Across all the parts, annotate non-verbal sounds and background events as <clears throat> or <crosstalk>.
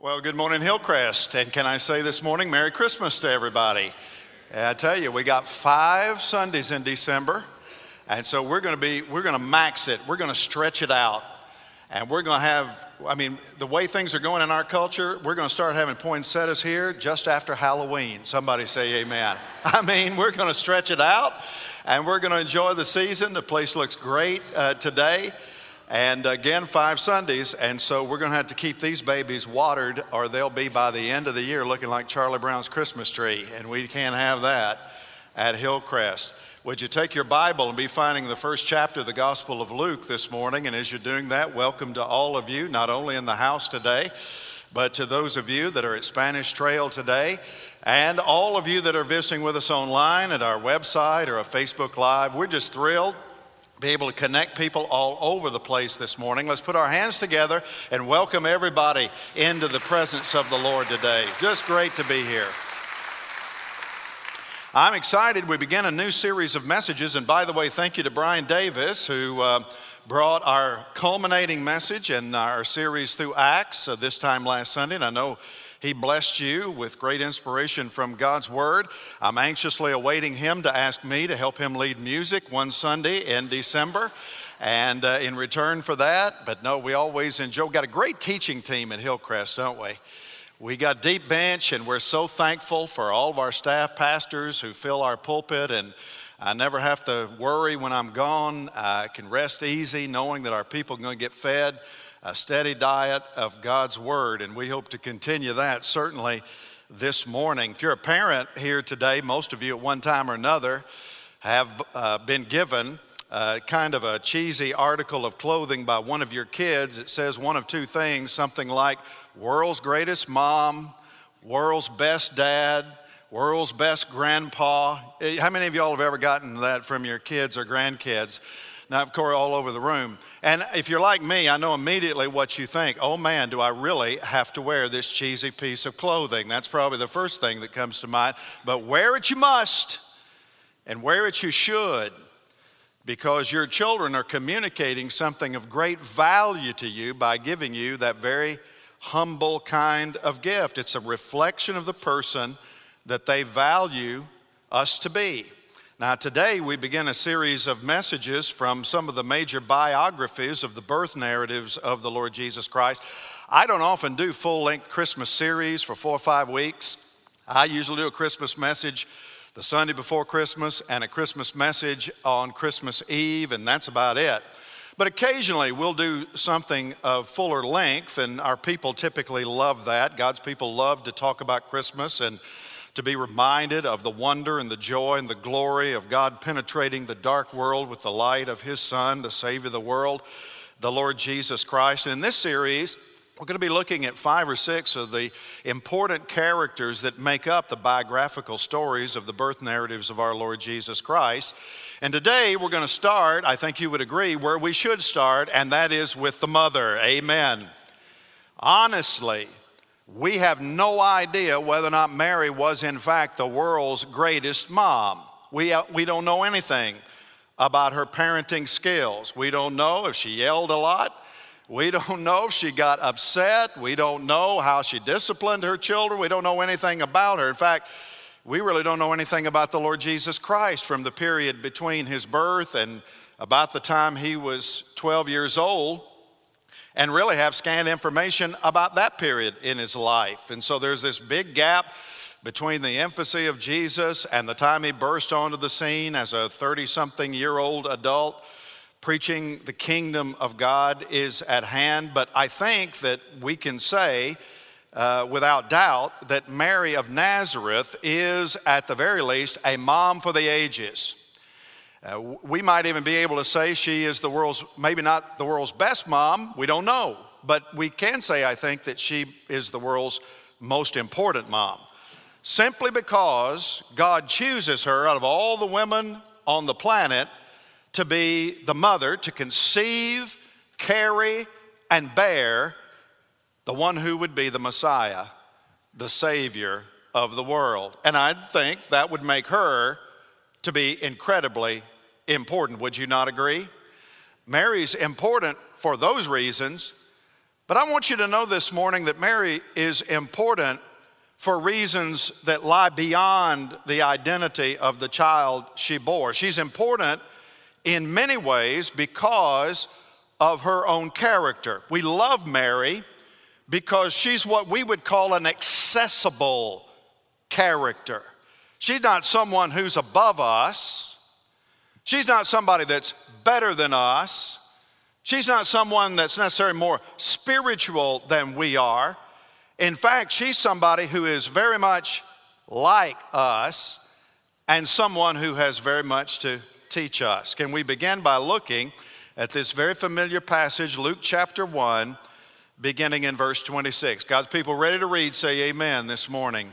Well, good morning, Hillcrest. And can I say this morning, Merry Christmas to everybody? And I tell you, we got five Sundays in December. And so we're going to be, we're going to max it. We're going to stretch it out. And we're going to have, I mean, the way things are going in our culture, we're going to start having poinsettias here just after Halloween. Somebody say amen. <laughs> I mean, we're going to stretch it out and we're going to enjoy the season. The place looks great uh, today. And again, five Sundays. And so we're going to have to keep these babies watered, or they'll be by the end of the year looking like Charlie Brown's Christmas tree. And we can't have that at Hillcrest. Would you take your Bible and be finding the first chapter of the Gospel of Luke this morning? And as you're doing that, welcome to all of you, not only in the house today, but to those of you that are at Spanish Trail today, and all of you that are visiting with us online at our website or a Facebook Live. We're just thrilled be able to connect people all over the place this morning. Let's put our hands together and welcome everybody into the presence of the Lord today. Just great to be here. I'm excited. We begin a new series of messages. And by the way, thank you to Brian Davis, who uh, brought our culminating message in our series through Acts uh, this time last Sunday. And I know he blessed you with great inspiration from God's Word. I'm anxiously awaiting him to ask me to help him lead music one Sunday in December. And uh, in return for that, but no, we always enjoy. We've got a great teaching team at Hillcrest, don't we? We got deep bench, and we're so thankful for all of our staff pastors who fill our pulpit. And I never have to worry when I'm gone. I can rest easy knowing that our people are going to get fed a steady diet of God's Word, and we hope to continue that certainly this morning. If you're a parent here today, most of you at one time or another have uh, been given uh, kind of a cheesy article of clothing by one of your kids. It says one of two things something like, World's greatest mom, world's best dad, world's best grandpa. Eh, how many of y'all have ever gotten that from your kids or grandkids? Now, of course, all over the room. And if you're like me, I know immediately what you think. Oh man, do I really have to wear this cheesy piece of clothing? That's probably the first thing that comes to mind. But wear it you must, and wear it you should, because your children are communicating something of great value to you by giving you that very humble kind of gift. It's a reflection of the person that they value us to be. Now, today we begin a series of messages from some of the major biographies of the birth narratives of the Lord Jesus Christ. I don't often do full length Christmas series for four or five weeks. I usually do a Christmas message the Sunday before Christmas and a Christmas message on Christmas Eve, and that's about it. But occasionally we'll do something of fuller length, and our people typically love that. God's people love to talk about Christmas and to be reminded of the wonder and the joy and the glory of God penetrating the dark world with the light of His Son, the Savior of the world, the Lord Jesus Christ. And in this series, we're going to be looking at five or six of the important characters that make up the biographical stories of the birth narratives of our Lord Jesus Christ. And today we're going to start, I think you would agree, where we should start, and that is with the mother. Amen. Honestly, we have no idea whether or not Mary was, in fact, the world's greatest mom. We, uh, we don't know anything about her parenting skills. We don't know if she yelled a lot. We don't know if she got upset. We don't know how she disciplined her children. We don't know anything about her. In fact, we really don't know anything about the Lord Jesus Christ from the period between his birth and about the time he was 12 years old and really have scant information about that period in his life. And so there's this big gap between the infancy of Jesus and the time he burst onto the scene as a 30 something year old adult. Preaching the kingdom of God is at hand, but I think that we can say uh, without doubt that Mary of Nazareth is, at the very least, a mom for the ages. Uh, we might even be able to say she is the world's, maybe not the world's best mom, we don't know. But we can say, I think, that she is the world's most important mom. Simply because God chooses her out of all the women on the planet to be the mother, to conceive, carry, and bear the one who would be the Messiah, the Savior of the world. And I think that would make her to be incredibly important. Would you not agree? Mary's important for those reasons, But I want you to know this morning that Mary is important for reasons that lie beyond the identity of the child she bore. She's important in many ways because of her own character. We love Mary because she's what we would call an accessible character. She's not someone who's above us. She's not somebody that's better than us. She's not someone that's necessarily more spiritual than we are. In fact, she's somebody who is very much like us and someone who has very much to teach us. Can we begin by looking at this very familiar passage, Luke chapter 1, beginning in verse 26? God's people ready to read, say amen this morning.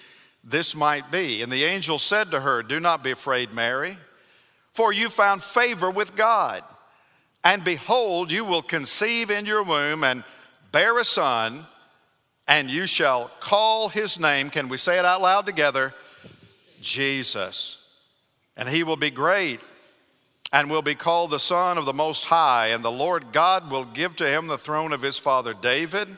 this might be. And the angel said to her, Do not be afraid, Mary, for you found favor with God. And behold, you will conceive in your womb and bear a son, and you shall call his name. Can we say it out loud together? Jesus. And he will be great and will be called the Son of the Most High. And the Lord God will give to him the throne of his father David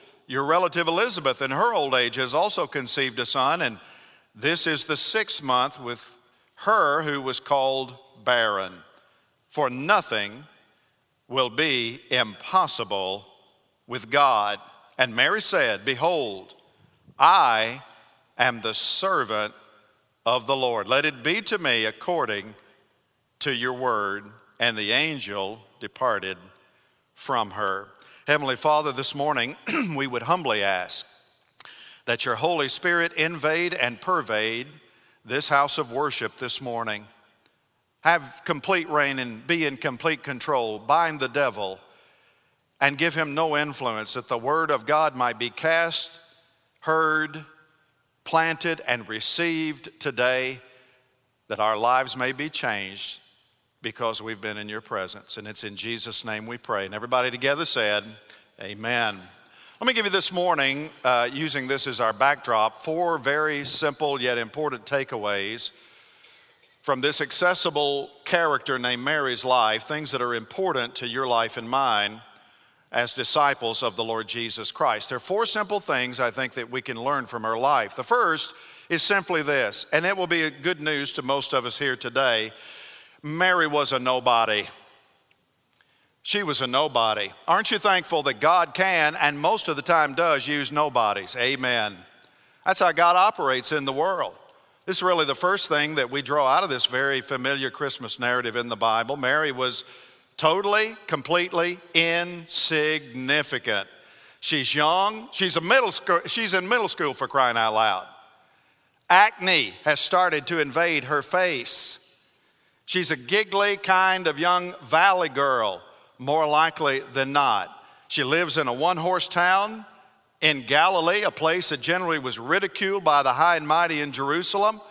your relative Elizabeth, in her old age, has also conceived a son, and this is the sixth month with her who was called barren. For nothing will be impossible with God. And Mary said, Behold, I am the servant of the Lord. Let it be to me according to your word. And the angel departed from her. Heavenly Father, this morning <clears throat> we would humbly ask that your Holy Spirit invade and pervade this house of worship this morning. Have complete reign and be in complete control. Bind the devil and give him no influence, that the word of God might be cast, heard, planted, and received today, that our lives may be changed because we've been in your presence. And it's in Jesus' name we pray. And everybody together said, Amen. Let me give you this morning, uh, using this as our backdrop, four very simple yet important takeaways from this accessible character named Mary's life, things that are important to your life and mine as disciples of the Lord Jesus Christ. There are four simple things I think that we can learn from her life. The first is simply this, and it will be good news to most of us here today Mary was a nobody. She was a nobody. Aren't you thankful that God can and most of the time does use nobodies? Amen. That's how God operates in the world. This is really the first thing that we draw out of this very familiar Christmas narrative in the Bible. Mary was totally, completely insignificant. She's young, she's, a middle school, she's in middle school for crying out loud. Acne has started to invade her face. She's a giggly kind of young valley girl, more likely than not. She lives in a one horse town in Galilee, a place that generally was ridiculed by the high and mighty in Jerusalem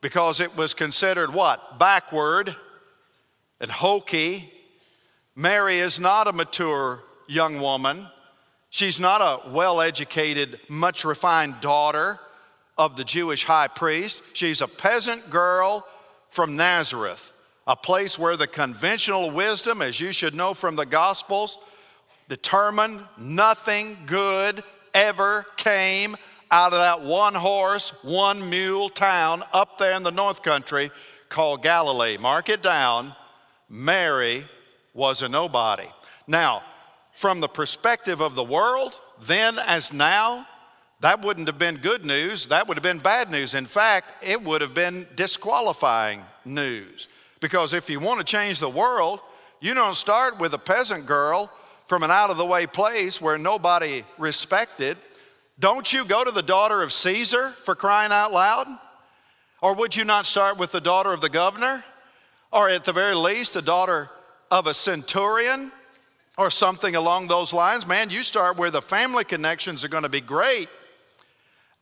because it was considered what? Backward and hokey. Mary is not a mature young woman. She's not a well educated, much refined daughter of the Jewish high priest. She's a peasant girl from Nazareth a place where the conventional wisdom, as you should know from the Gospels, determined nothing good ever came out of that one horse, one mule town up there in the North Country called Galilee. Mark it down. Mary was a nobody. Now, from the perspective of the world, then as now, that wouldn't have been good news. That would have been bad news. In fact, it would have been disqualifying news. Because if you want to change the world, you don't start with a peasant girl from an out of the way place where nobody respected. Don't you go to the daughter of Caesar for crying out loud? Or would you not start with the daughter of the governor? Or at the very least, the daughter of a centurion? Or something along those lines? Man, you start where the family connections are going to be great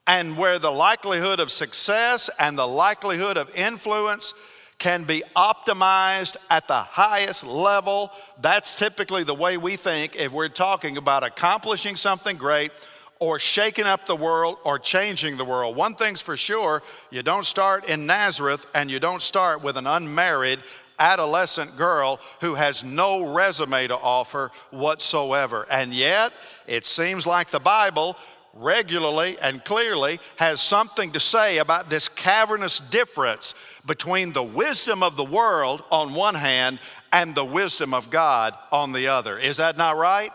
and where the likelihood of success and the likelihood of influence can be optimized at the highest level. That's typically the way we think if we're talking about accomplishing something great or shaking up the world or changing the world. One thing's for sure you don't start in Nazareth and you don't start with an unmarried adolescent girl who has no resume to offer whatsoever. And yet, it seems like the Bible regularly and clearly has something to say about this cavernous difference between the wisdom of the world on one hand and the wisdom of God on the other. Is that not right?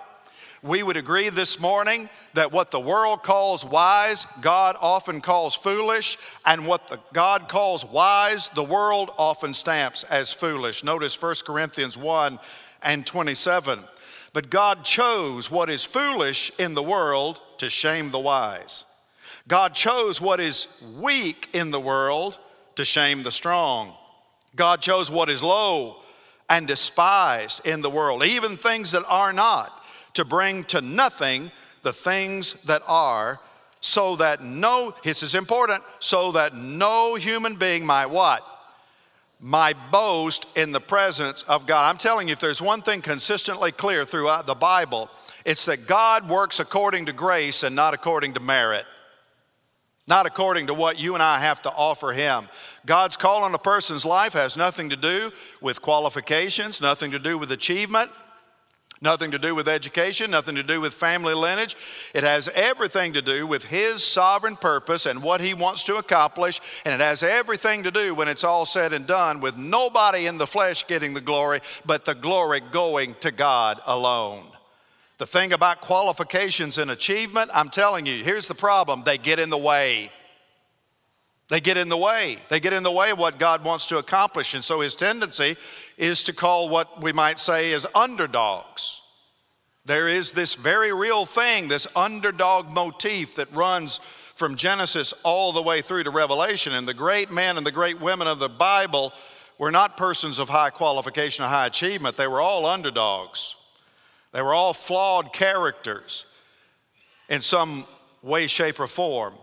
We would agree this morning that what the world calls wise, God often calls foolish, and what the God calls wise, the world often stamps as foolish. Notice 1 Corinthians 1 and 27. But God chose what is foolish in the world to shame the wise. God chose what is weak in the world to shame the strong. God chose what is low and despised in the world, even things that are not to bring to nothing the things that are, so that no, this is important, so that no human being might what? My boast in the presence of God. I'm telling you, if there's one thing consistently clear throughout the Bible, it's that God works according to grace and not according to merit, not according to what you and I have to offer Him. God's call on a person's life has nothing to do with qualifications, nothing to do with achievement. Nothing to do with education, nothing to do with family lineage. It has everything to do with His sovereign purpose and what He wants to accomplish. And it has everything to do, when it's all said and done, with nobody in the flesh getting the glory, but the glory going to God alone. The thing about qualifications and achievement, I'm telling you, here's the problem they get in the way. They get in the way. They get in the way of what God wants to accomplish. And so his tendency is to call what we might say is underdogs. There is this very real thing, this underdog motif that runs from Genesis all the way through to Revelation. And the great men and the great women of the Bible were not persons of high qualification or high achievement, they were all underdogs. They were all flawed characters in some way, shape, or form.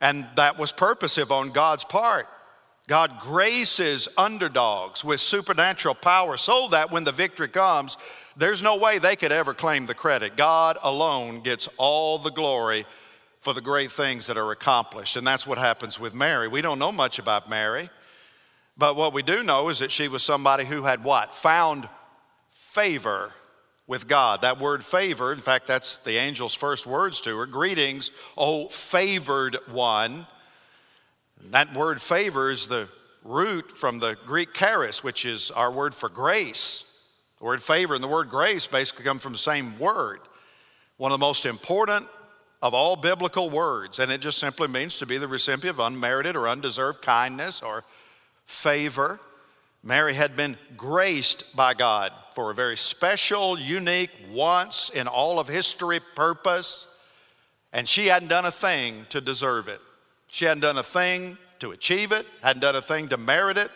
And that was purposive on God's part. God graces underdogs with supernatural power so that when the victory comes, there's no way they could ever claim the credit. God alone gets all the glory for the great things that are accomplished. And that's what happens with Mary. We don't know much about Mary, but what we do know is that she was somebody who had what? Found favor with God. That word favor, in fact, that's the angel's first words to her Greetings, O favored one. that word favor is the root from the Greek charis, which is our word for grace. The word favor and the word grace basically come from the same word. One of the most important of all biblical words, and it just simply means to be the recipient of unmerited or undeserved kindness or favor. Mary had been graced by God for a very special, unique, once in all of history purpose, and she hadn't done a thing to deserve it. She hadn't done a thing to achieve it, hadn't done a thing to merit it.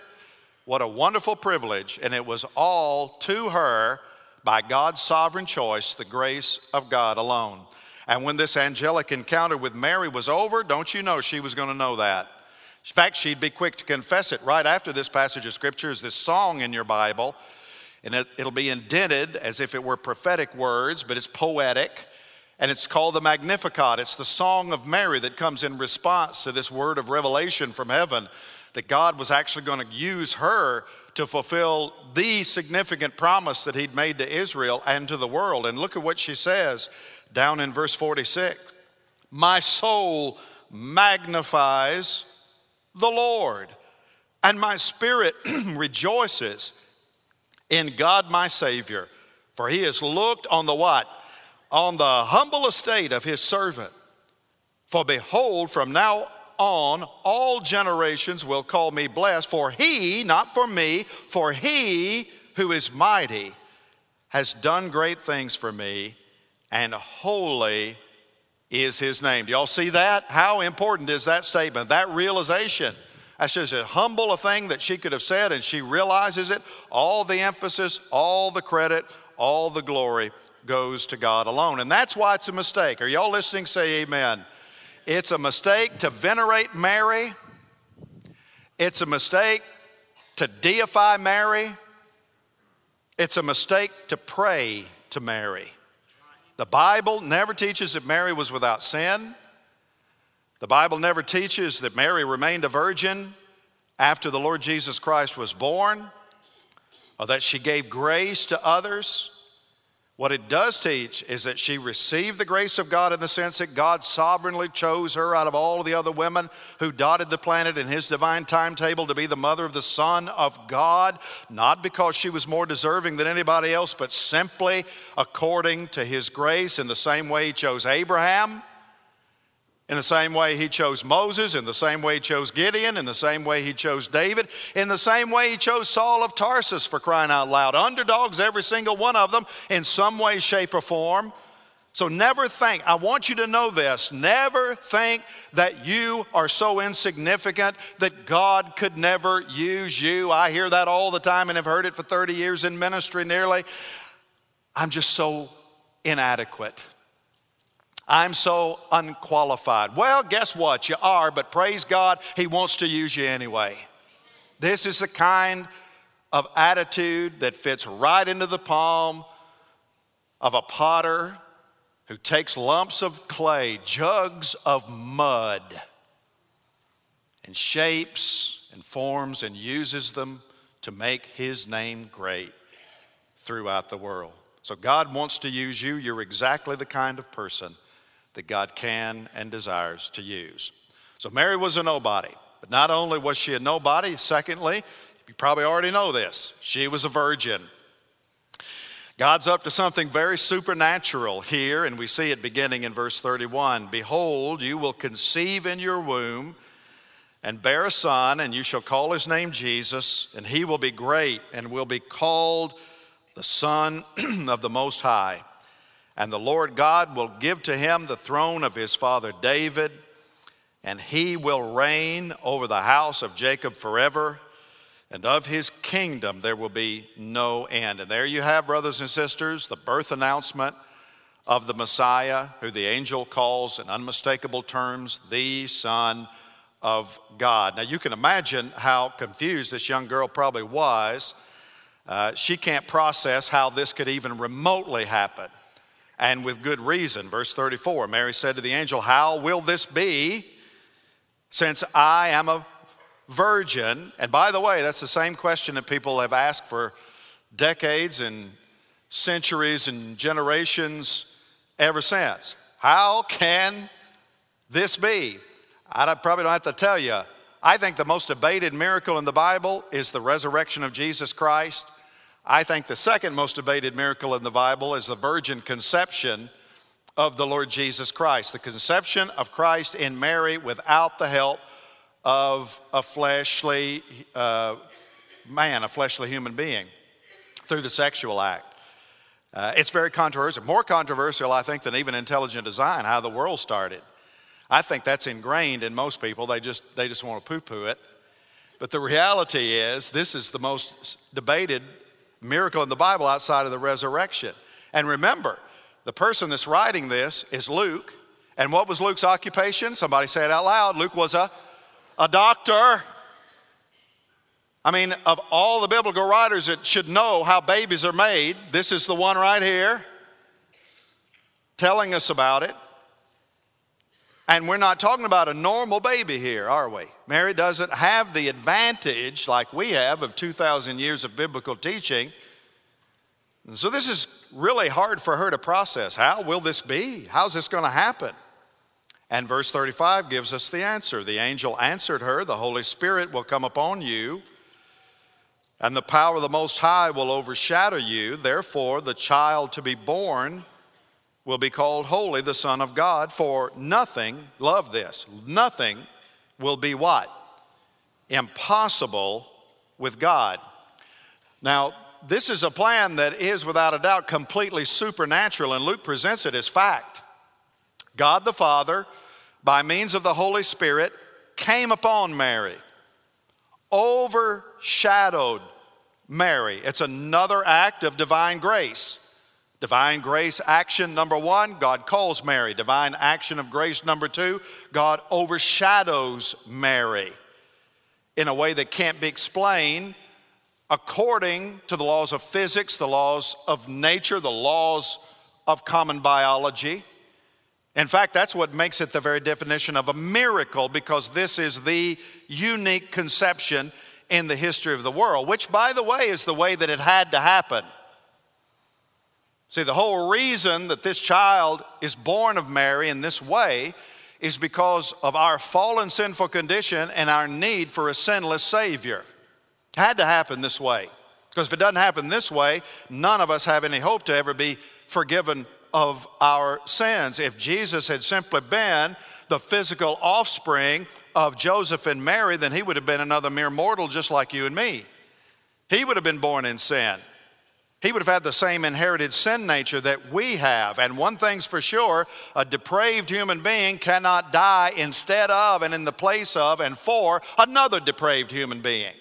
What a wonderful privilege, and it was all to her by God's sovereign choice, the grace of God alone. And when this angelic encounter with Mary was over, don't you know she was going to know that? In fact, she'd be quick to confess it. Right after this passage of scripture is this song in your Bible, and it, will be indented as if it were prophetic words, but it's poetic. And it's called the Magnificat. It's the song of Mary that comes in response to this word of revelation from heaven that God was actually going to use her to fulfill the significant promise that He'd made to Israel and to the world. And look at what she says down in verse 46 My soul magnifies the Lord. And my spirit <clears throat> rejoices in God my Savior, for he has looked on the what? On the humble estate of his servant. For behold, from now on, all generations will call me blessed, for he, not for me, for he who is mighty has done great things for me, and holy is his name. Do y'all see that? How important is that statement, that realization? That's just as humble a thing that she could have said, and she realizes it. All the emphasis, all the credit, all the glory goes to God alone. And that's why it's a mistake. Are y'all listening? Say amen. It's a mistake to venerate Mary. It's a mistake to deify Mary. It's a mistake to pray to Mary. The Bible never teaches that Mary was without sin. The Bible never teaches that Mary remained a virgin after the Lord Jesus Christ was born or that she gave grace to others. What it does teach is that she received the grace of God in the sense that God sovereignly chose her out of all the other women who dotted the planet in His divine timetable to be the mother of the Son of God, not because she was more deserving than anybody else, but simply according to His grace in the same way He chose Abraham in the same way he chose Moses, in the same way he chose Gideon, in the same way he chose David, in the same way he chose Saul of Tarsus for crying out loud. Underdogs, every single one of them, in some way, shape, or form. So never think, I want you to know this, never think that you are so insignificant that God could never use you. I hear that all the time and have heard it for 30 years in ministry nearly. I'm just so inadequate. I'm so unqualified. Well, guess what? You are, but praise God, He wants to use you anyway. This is the kind of attitude that fits right into the palm of a potter who takes lumps of clay, jugs of mud, and shapes and forms and uses them to make His name great throughout the world. So God wants to use you. You're exactly the kind of person that God can and desires to use. So Mary was a nobody, but not only was she a nobody, secondly, you probably already know this, she was a virgin. God's up to something very supernatural here, and we see it beginning in verse 31. Behold, you will conceive in your womb and bear a son, and you shall call his name Jesus, and he will be great and will be called the Son <clears throat> of the Most High. And the Lord God will give to him the throne of his father David, and he will reign over the house of Jacob forever, and of his kingdom there will be no end. And there you have, brothers and sisters, the birth announcement of the Messiah, who the angel calls in unmistakable terms the Son of God. Now you can imagine how confused this young girl probably was. Uh, she can't process how this could even remotely happen and with good reason. Verse 34 Mary said to the angel, How will this be since I am a virgin? And by the way, that's the same question that people have asked for decades and centuries and generations ever since. How can this be? I probably don't have to tell you. I think the most debated miracle in the Bible is the resurrection of Jesus Christ. I think the second most debated miracle in the Bible is the virgin conception of the Lord Jesus Christ, the conception of Christ in Mary without the help of a fleshly uh, man, a fleshly human being, through the sexual act. Uh, it's very controversial, more controversial, I think, than even intelligent design, how the world started. I think that's ingrained in most people. They just, they just want to poo poo it. But the reality is, this is the most debated miracle in the Bible outside of the resurrection. And remember, the person that's writing this is Luke. And what was Luke's occupation? Somebody say it out loud. Luke was a, a doctor. I mean, of all the biblical writers that should know how babies are made, this is the one right here telling us about it. And we're not talking about a normal baby here, are we? Mary doesn't have the advantage like we have of 2,000 years of biblical teaching. And so this is really hard for her to process. How will this be? How's this going to happen? And verse 35 gives us the answer. The angel answered her, The Holy Spirit will come upon you, and the power of the Most High will overshadow you. Therefore, the child to be born will be called holy, the Son of God, for nothing, love this, nothing will be what? Impossible with God. Now, this is a plan that is without a doubt completely supernatural, and Luke presents it as fact. God the Father, by means of the Holy Spirit, came upon Mary, overshadowed Mary. It's another act of divine grace. Divine grace action number one, God calls Mary. Divine action of grace number two, God overshadows Mary in a way that can't be explained according to the laws of physics, the laws of nature, the laws of common biology. In fact, that's what makes it the very definition of a miracle because this is the unique conception in the history of the world, which, by the way, is the way that it had to happen. See, the whole reason that this child is born of Mary in this way is because of our fallen sinful condition and our need for a sinless Savior. It had to happen this way. Because if it doesn't happen this way, none of us have any hope to ever be forgiven of our sins. If Jesus had simply been the physical offspring of Joseph and Mary, then he would have been another mere mortal just like you and me. He would have been born in sin he would have had the same inherited sin nature that we have. And one thing's for sure a depraved human being cannot die instead of and in the place of and for another depraved human being.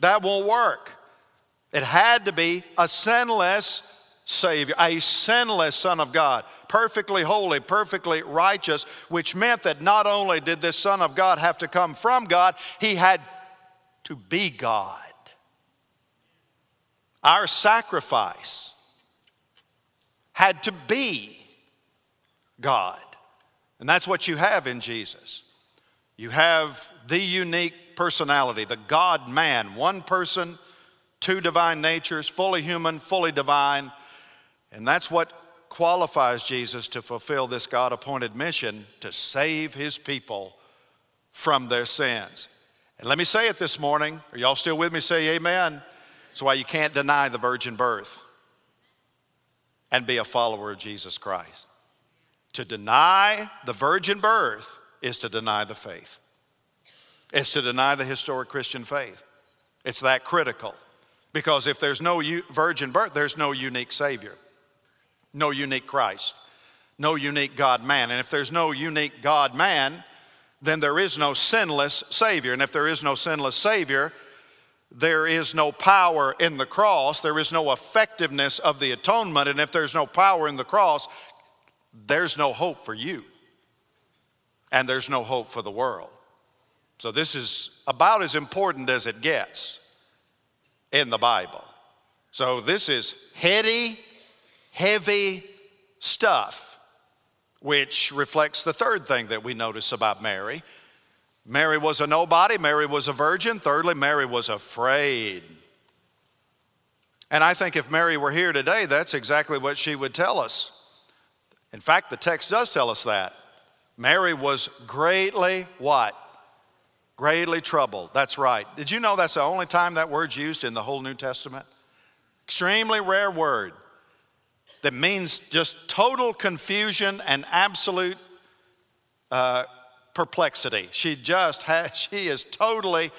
That won't work. It had to be a sinless Savior, a sinless Son of God, perfectly holy, perfectly righteous, which meant that not only did this Son of God have to come from God, he had to be God. Our sacrifice had to be God. And that's what you have in Jesus. You have the unique personality, the God man, one person, two divine natures, fully human, fully divine. And that's what qualifies Jesus to fulfill this God appointed mission to save his people from their sins. And let me say it this morning. Are y'all still with me? Say amen. That's why you can't deny the virgin birth and be a follower of Jesus Christ. To deny the virgin birth is to deny the faith. It's to deny the historic Christian faith. It's that critical. Because if there's no virgin birth, there's no unique Savior, no unique Christ, no unique God man. And if there's no unique God man, then there is no sinless Savior. And if there is no sinless Savior, there is no power in the cross, there is no effectiveness of the atonement, and if there's no power in the cross, there's no hope for you. And there's no hope for the world. So, this is about as important as it gets in the Bible. So, this is heady, heavy stuff, which reflects the third thing that we notice about Mary Mary was a nobody, Mary was a virgin. Thirdly, Mary was afraid. And I think if Mary were here today, that's exactly what she would tell us. In fact, the text does tell us that. Mary was greatly what? Greatly troubled. That's right. Did you know that's the only time that word's used in the whole New Testament? Extremely rare word that means just total confusion and absolute uh, perplexity. She just has, <laughs> she is totally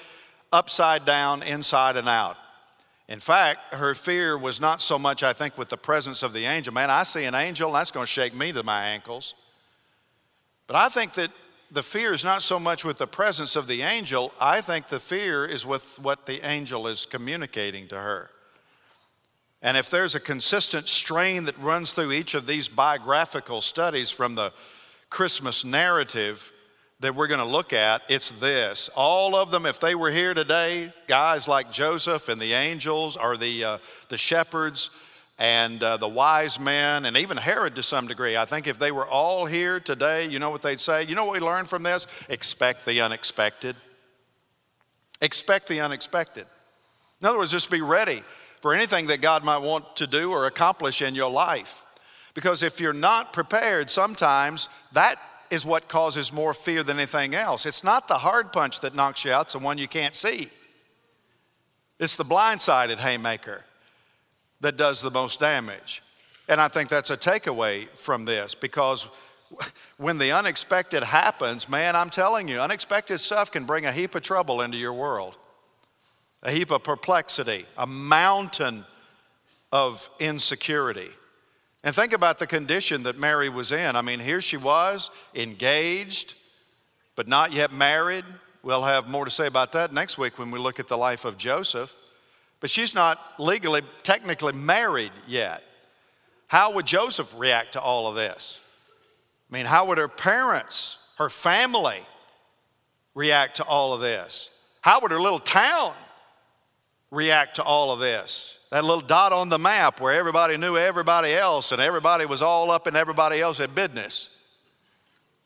upside down, inside and out. In fact, her fear was not so much, I think, with the presence of the angel. Man, I see an angel, and that's going to shake me to my ankles. But I think that the fear is not so much with the presence of the angel, I think the fear is with what the angel is communicating to her. And if there's a consistent strain that runs through each of these biographical studies from the Christmas narrative, that we're going to look at, it's this. All of them, if they were here today, guys like Joseph and the angels or the, uh, the shepherds and uh, the wise men and even Herod to some degree, I think if they were all here today, you know what they'd say? You know what we learned from this? Expect the unexpected. Expect the unexpected. In other words, just be ready for anything that God might want to do or accomplish in your life. Because if you're not prepared, sometimes that is what causes more fear than anything else. It's not the hard punch that knocks you out, it's the one you can't see. It's the blindsided haymaker that does the most damage. And I think that's a takeaway from this because when the unexpected happens, man, I'm telling you, unexpected stuff can bring a heap of trouble into your world, a heap of perplexity, a mountain of insecurity. And think about the condition that Mary was in. I mean, here she was, engaged, but not yet married. We'll have more to say about that next week when we look at the life of Joseph. But she's not legally, technically married yet. How would Joseph react to all of this? I mean, how would her parents, her family react to all of this? How would her little town react to all of this? That little dot on the map where everybody knew everybody else and everybody was all up in everybody else's business.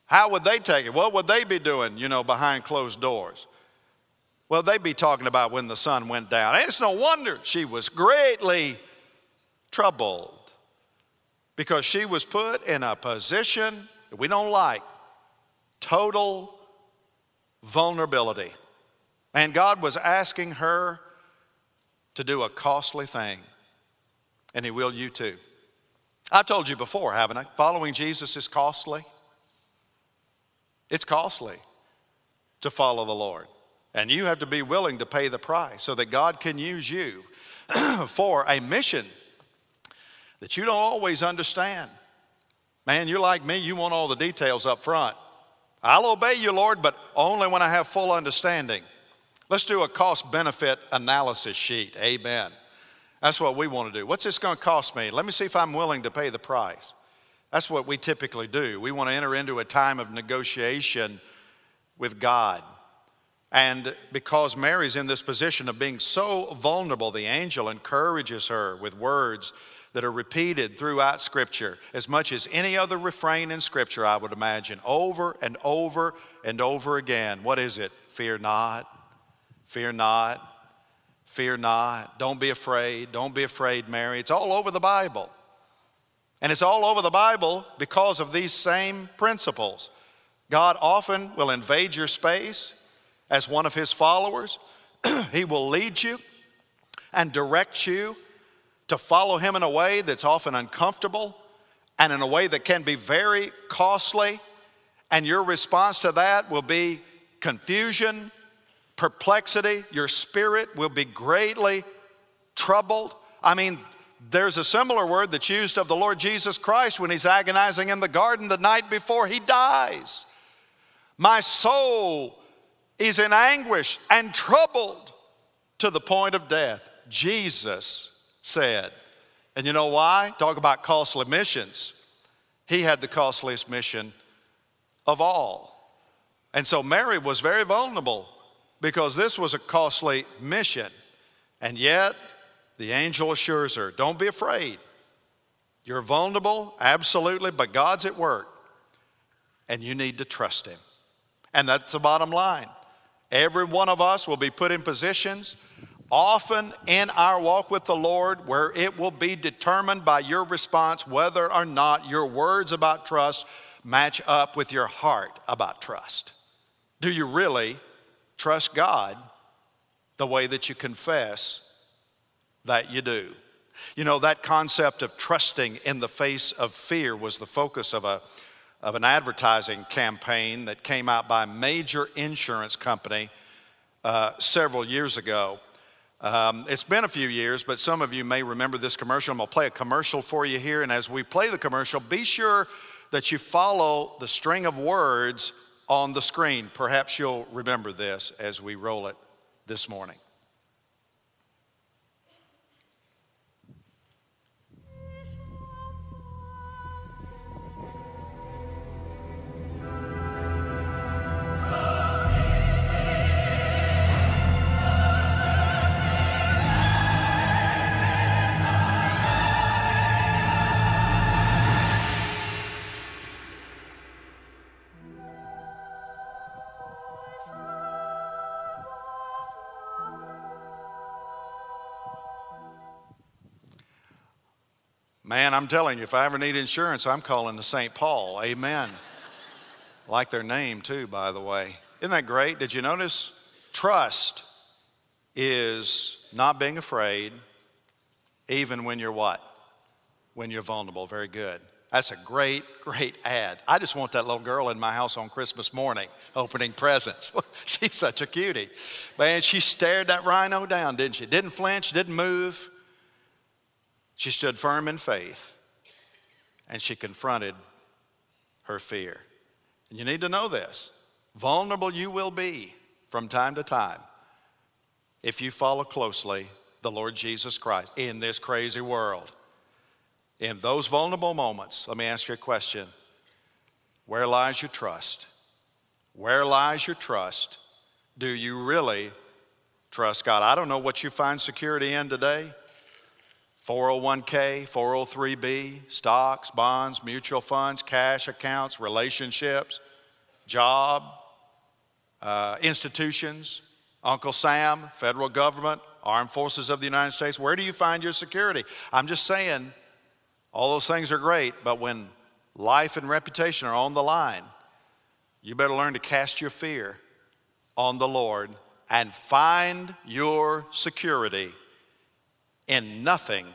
How would they take it? What would they be doing, you know, behind closed doors? Well, they'd be talking about when the sun went down. And it's no wonder she was greatly troubled because she was put in a position that we don't like total vulnerability. And God was asking her to do a costly thing, and He will you too. I've told you before, haven't I? Following Jesus is costly. It's costly to follow the Lord. And you have to be willing to pay the price so that God can use you <clears throat> for a mission that you don't always understand. Man, you're like me, you want all the details up front. I'll obey you, Lord, but only when I have full understanding. Let's do a cost benefit analysis sheet. Amen. That's what we want to do. What's this going to cost me? Let me see if I'm willing to pay the price. That's what we typically do. We want to enter into a time of negotiation with God. And because Mary's in this position of being so vulnerable, the angel encourages her with words that are repeated throughout Scripture as much as any other refrain in Scripture, I would imagine, over and over and over again. What is it? Fear not, fear not, fear not. Don't be afraid. Don't be afraid, Mary. It's all over the Bible. And it's all over the Bible because of these same principles. God often will invade your space as one of his followers. <clears throat> he will lead you and direct you to follow him in a way that's often uncomfortable and in a way that can be very costly. And your response to that will be confusion, perplexity. Your spirit will be greatly troubled. I mean, there's a similar word that's used of the Lord Jesus Christ when he's agonizing in the garden the night before he dies. My soul is in anguish and troubled to the point of death. Jesus said. And you know why? Talk about costly missions. He had the costliest mission of all. And so Mary was very vulnerable because this was a costly mission. And yet, the angel assures her, Don't be afraid. You're vulnerable, absolutely, but God's at work. And you need to trust Him. And that's the bottom line. Every one of us will be put in positions, often in our walk with the Lord, where it will be determined by your response whether or not your words about trust match up with your heart about trust. Do you really trust God the way that you confess that you do. You know, that concept of trusting in the face of fear was the focus of, a, of an advertising campaign that came out by a major insurance company uh, several years ago. Um, it's been a few years, but some of you may remember this commercial. I'm going to play a commercial for you here. And as we play the commercial, be sure that you follow the string of words on the screen. Perhaps you'll remember this as we roll it this morning. Man, I'm telling you, if I ever need insurance, I'm calling the St. Paul. Amen. <laughs> like their name, too, by the way. Isn't that great? Did you notice? Trust is not being afraid, even when you're what? when you're vulnerable. Very good. That's a great, great ad. I just want that little girl in my house on Christmas morning opening presents. <laughs> She's such a cutie. Man, she stared that rhino down, didn't she? Didn't flinch, didn't move. She stood firm in faith and she confronted her fear. And you need to know this vulnerable you will be from time to time if you follow closely the Lord Jesus Christ in this crazy world. In those vulnerable moments, let me ask you a question Where lies your trust? Where lies your trust? Do you really trust God? I don't know what you find security in today 401k, 403b, stocks, bonds, mutual funds, cash accounts, relationships, job, uh, institutions, Uncle Sam, federal government, armed forces of the United States. Where do you find your security? I'm just saying, all those things are great, but when life and reputation are on the line, you better learn to cast your fear on the Lord and find your security in nothing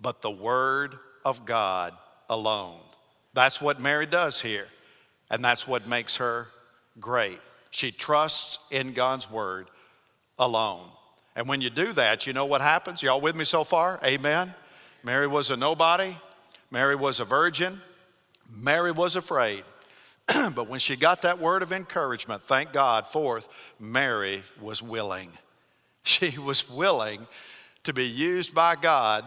but the Word of God alone. That's what Mary does here, and that's what makes her great. She trusts in God's Word alone. And when you do that, you know what happens? Y'all with me so far? Amen. Mary was a nobody, Mary was a virgin, Mary was afraid. <clears throat> but when she got that word of encouragement, thank God, forth, Mary was willing. She was willing to be used by God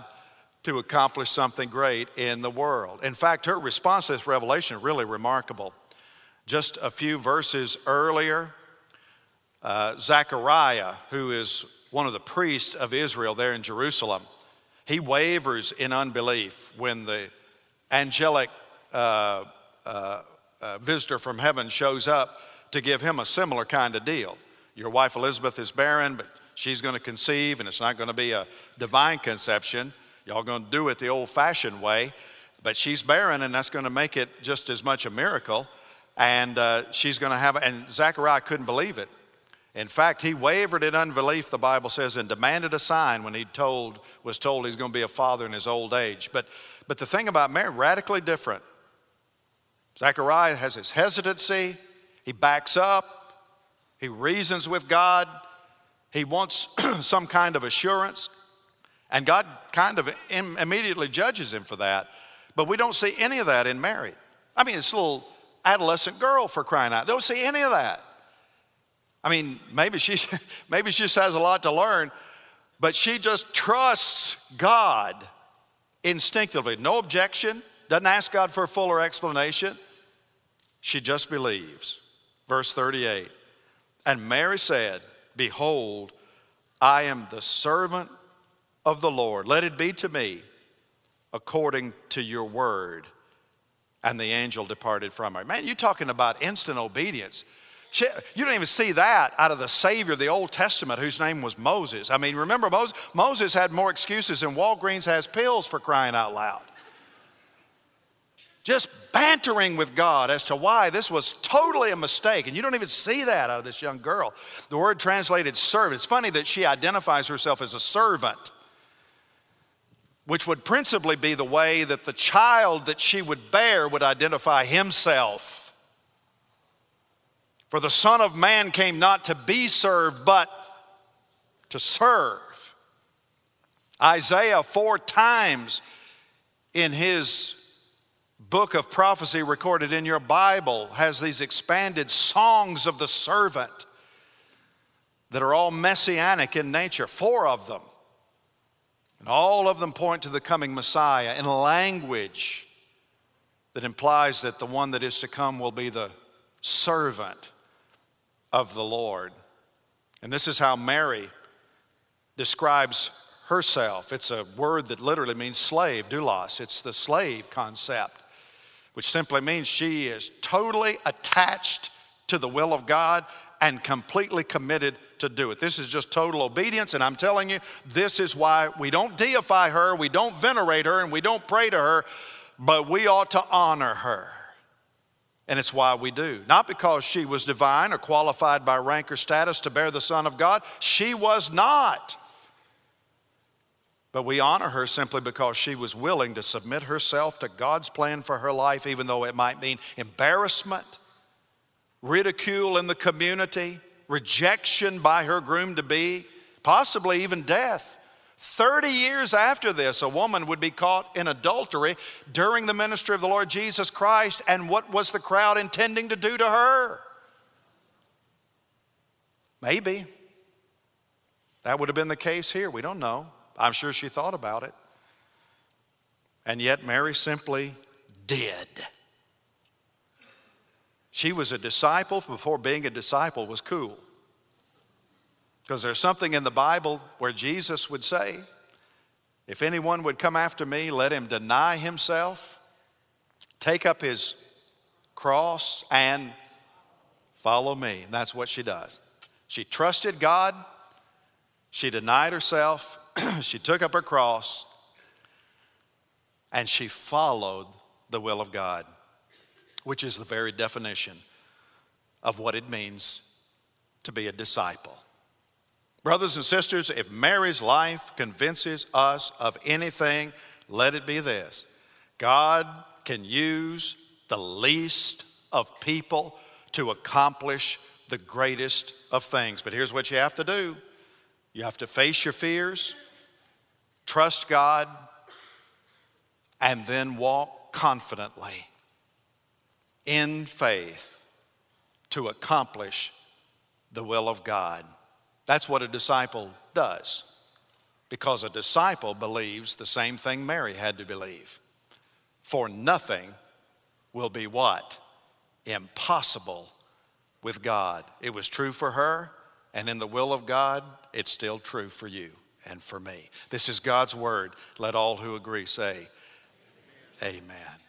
to accomplish something great in the world. In fact, her response to this revelation is really remarkable. Just a few verses earlier, uh, Zechariah, who is one of the priests of Israel there in Jerusalem, he wavers in unbelief when the angelic uh, uh, uh, visitor from heaven shows up to give him a similar kind of deal. Your wife Elizabeth is barren, but she's going to conceive, and it's not going to be a divine conception. Y'all going to do it the old fashioned way, but she's barren, and that's going to make it just as much a miracle. And uh, she's going to have, and Zechariah couldn't believe it. In fact, he wavered in unbelief, the Bible says, and demanded a sign when he told, was told he's going to be a father in his old age. But, but the thing about Mary, radically different. Zechariah has his hesitancy, he backs up, he reasons with God, he wants <clears throat> some kind of assurance, and God kind of Im- immediately judges him for that. But we don't see any of that in Mary. I mean, this little adolescent girl for crying out. Don't see any of that. I mean, maybe she, <laughs> maybe she just has a lot to learn, but she just trusts God instinctively. No objection, doesn't ask God for a fuller explanation. She just believes. Verse 38 And Mary said, Behold, I am the servant of the Lord. Let it be to me according to your word. And the angel departed from her. Man, you're talking about instant obedience. You don't even see that out of the Savior of the Old Testament, whose name was Moses. I mean, remember, Moses, Moses had more excuses than Walgreens has pills for crying out loud. Just bantering with God as to why this was totally a mistake. And you don't even see that out of this young girl. The word translated servant. It's funny that she identifies herself as a servant, which would principally be the way that the child that she would bear would identify himself. For the Son of Man came not to be served, but to serve. Isaiah, four times in his book of prophecy recorded in your Bible, has these expanded songs of the servant that are all messianic in nature, four of them. And all of them point to the coming Messiah in language that implies that the one that is to come will be the servant of the Lord. And this is how Mary describes herself. It's a word that literally means slave, doulos. It's the slave concept, which simply means she is totally attached to the will of God and completely committed to do it. This is just total obedience, and I'm telling you, this is why we don't deify her, we don't venerate her, and we don't pray to her, but we ought to honor her. And it's why we do. Not because she was divine or qualified by rank or status to bear the Son of God. She was not. But we honor her simply because she was willing to submit herself to God's plan for her life, even though it might mean embarrassment, ridicule in the community, rejection by her groom to be, possibly even death. 30 years after this, a woman would be caught in adultery during the ministry of the Lord Jesus Christ. And what was the crowd intending to do to her? Maybe. That would have been the case here. We don't know. I'm sure she thought about it. And yet, Mary simply did. She was a disciple before being a disciple was cool. Because there's something in the Bible where Jesus would say, If anyone would come after me, let him deny himself, take up his cross, and follow me. And that's what she does. She trusted God, she denied herself, <clears throat> she took up her cross, and she followed the will of God, which is the very definition of what it means to be a disciple. Brothers and sisters, if Mary's life convinces us of anything, let it be this God can use the least of people to accomplish the greatest of things. But here's what you have to do you have to face your fears, trust God, and then walk confidently in faith to accomplish the will of God. That's what a disciple does. Because a disciple believes the same thing Mary had to believe. For nothing will be what? Impossible with God. It was true for her, and in the will of God, it's still true for you and for me. This is God's word. Let all who agree say, Amen. Amen.